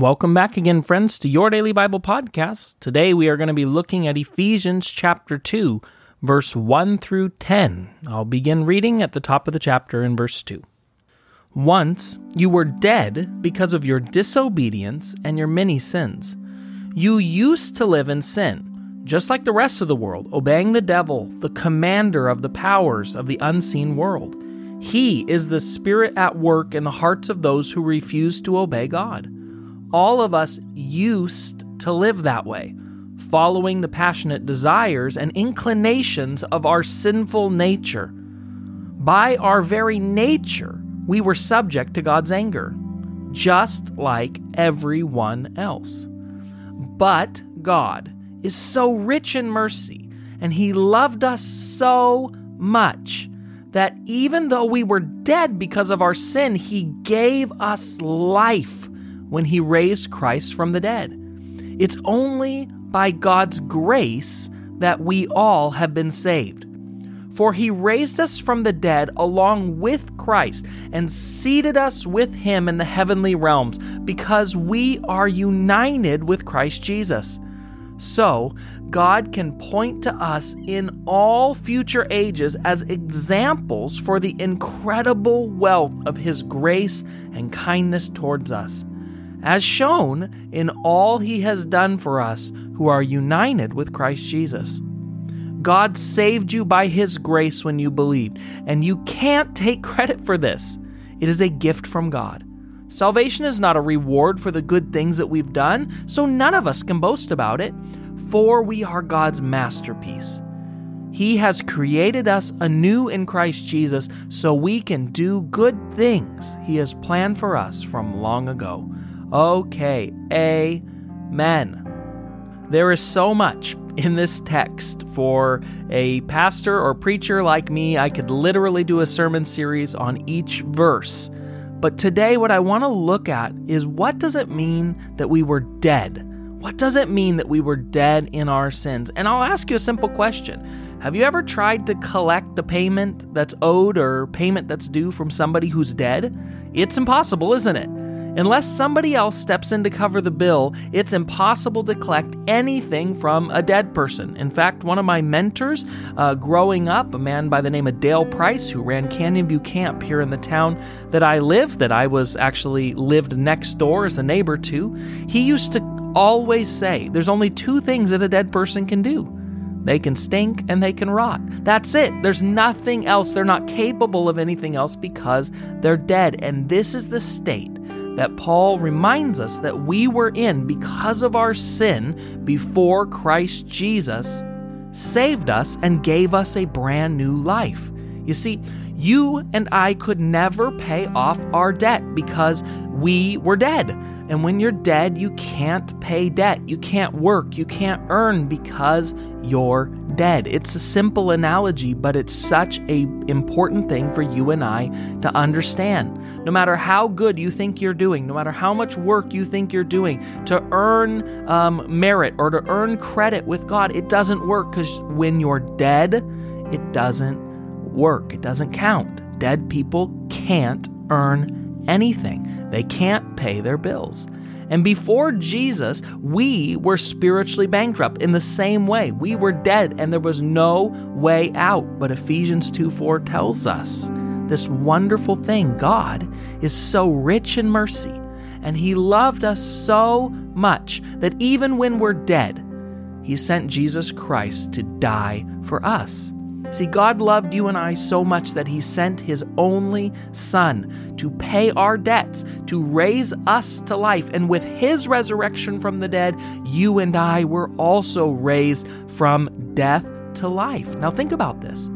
Welcome back again, friends, to your daily Bible podcast. Today we are going to be looking at Ephesians chapter 2, verse 1 through 10. I'll begin reading at the top of the chapter in verse 2. Once you were dead because of your disobedience and your many sins. You used to live in sin, just like the rest of the world, obeying the devil, the commander of the powers of the unseen world. He is the spirit at work in the hearts of those who refuse to obey God. All of us used to live that way, following the passionate desires and inclinations of our sinful nature. By our very nature, we were subject to God's anger, just like everyone else. But God is so rich in mercy, and He loved us so much that even though we were dead because of our sin, He gave us life when he raised Christ from the dead. It's only by God's grace that we all have been saved. For he raised us from the dead along with Christ and seated us with him in the heavenly realms because we are united with Christ Jesus. So, God can point to us in all future ages as examples for the incredible wealth of His grace and kindness towards us as shown in all he has done for us who are united with Christ Jesus. God saved you by his grace when you believed, and you can't take credit for this. It is a gift from God. Salvation is not a reward for the good things that we've done, so none of us can boast about it, for we are God's masterpiece. He has created us anew in Christ Jesus so we can do good things He has planned for us from long ago. Okay, amen. There is so much in this text for a pastor or preacher like me. I could literally do a sermon series on each verse. But today, what I want to look at is what does it mean that we were dead? What does it mean that we were dead in our sins? And I'll ask you a simple question Have you ever tried to collect a payment that's owed or payment that's due from somebody who's dead? It's impossible, isn't it? Unless somebody else steps in to cover the bill, it's impossible to collect anything from a dead person. In fact, one of my mentors uh, growing up, a man by the name of Dale Price, who ran Canyon View Camp here in the town that I live, that I was actually lived next door as a neighbor to, he used to always say there's only two things that a dead person can do. They can stink and they can rot. That's it. There's nothing else. They're not capable of anything else because they're dead. And this is the state that Paul reminds us that we were in because of our sin before Christ Jesus saved us and gave us a brand new life. You see, you and I could never pay off our debt because we were dead. And when you're dead, you can't pay debt. You can't work. You can't earn because you're dead. It's a simple analogy, but it's such a important thing for you and I to understand. No matter how good you think you're doing, no matter how much work you think you're doing to earn um, merit or to earn credit with God, it doesn't work because when you're dead, it doesn't work. It doesn't count. Dead people can't earn anything. They can't pay their bills. And before Jesus, we were spiritually bankrupt in the same way. We were dead and there was no way out. But Ephesians 2 4 tells us this wonderful thing God is so rich in mercy and He loved us so much that even when we're dead, He sent Jesus Christ to die for us. See, God loved you and I so much that He sent His only Son to pay our debts, to raise us to life. And with His resurrection from the dead, you and I were also raised from death to life. Now, think about this.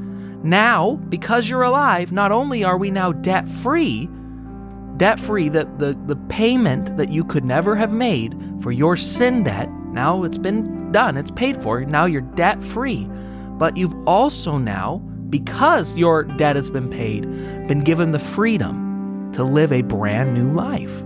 Now, because you're alive, not only are we now debt free, debt free, that the, the payment that you could never have made for your sin debt, now it's been done, it's paid for, now you're debt free but you've also now, because your debt has been paid, been given the freedom to live a brand new life.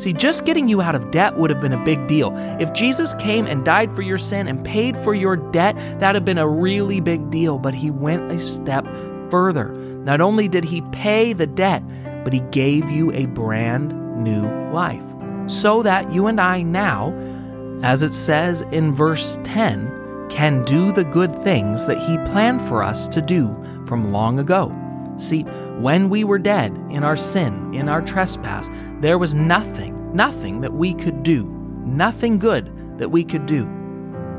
See, just getting you out of debt would have been a big deal. If Jesus came and died for your sin and paid for your debt, that would have been a really big deal. But he went a step further. Not only did he pay the debt, but he gave you a brand new life. so that you and I now, as it says in verse 10, can do the good things that He planned for us to do from long ago. See, when we were dead in our sin, in our trespass, there was nothing, nothing that we could do, nothing good that we could do.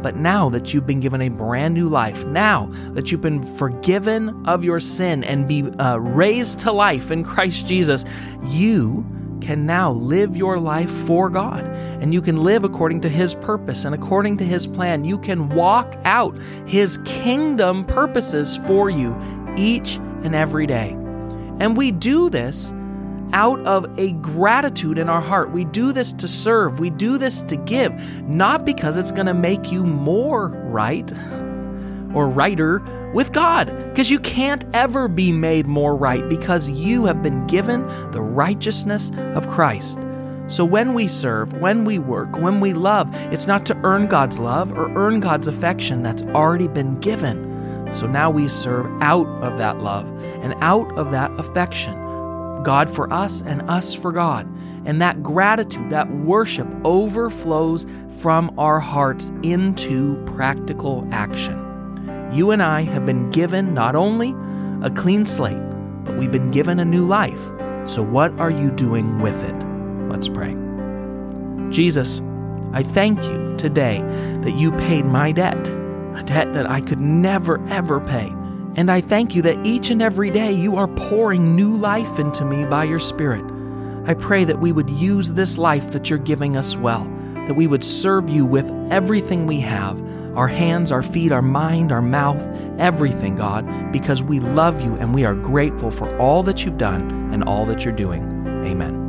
But now that you've been given a brand new life, now that you've been forgiven of your sin and be uh, raised to life in Christ Jesus, you can now live your life for God. And you can live according to His purpose and according to His plan. You can walk out His kingdom purposes for you each and every day. And we do this out of a gratitude in our heart. We do this to serve, we do this to give, not because it's going to make you more right or righter with God, because you can't ever be made more right because you have been given the righteousness of Christ. So when we serve, when we work, when we love, it's not to earn God's love or earn God's affection that's already been given. So now we serve out of that love and out of that affection. God for us and us for God. And that gratitude, that worship overflows from our hearts into practical action. You and I have been given not only a clean slate, but we've been given a new life. So, what are you doing with it? Let's pray. Jesus, I thank you today that you paid my debt, a debt that I could never, ever pay. And I thank you that each and every day you are pouring new life into me by your Spirit. I pray that we would use this life that you're giving us well, that we would serve you with everything we have our hands, our feet, our mind, our mouth, everything, God, because we love you and we are grateful for all that you've done and all that you're doing. Amen.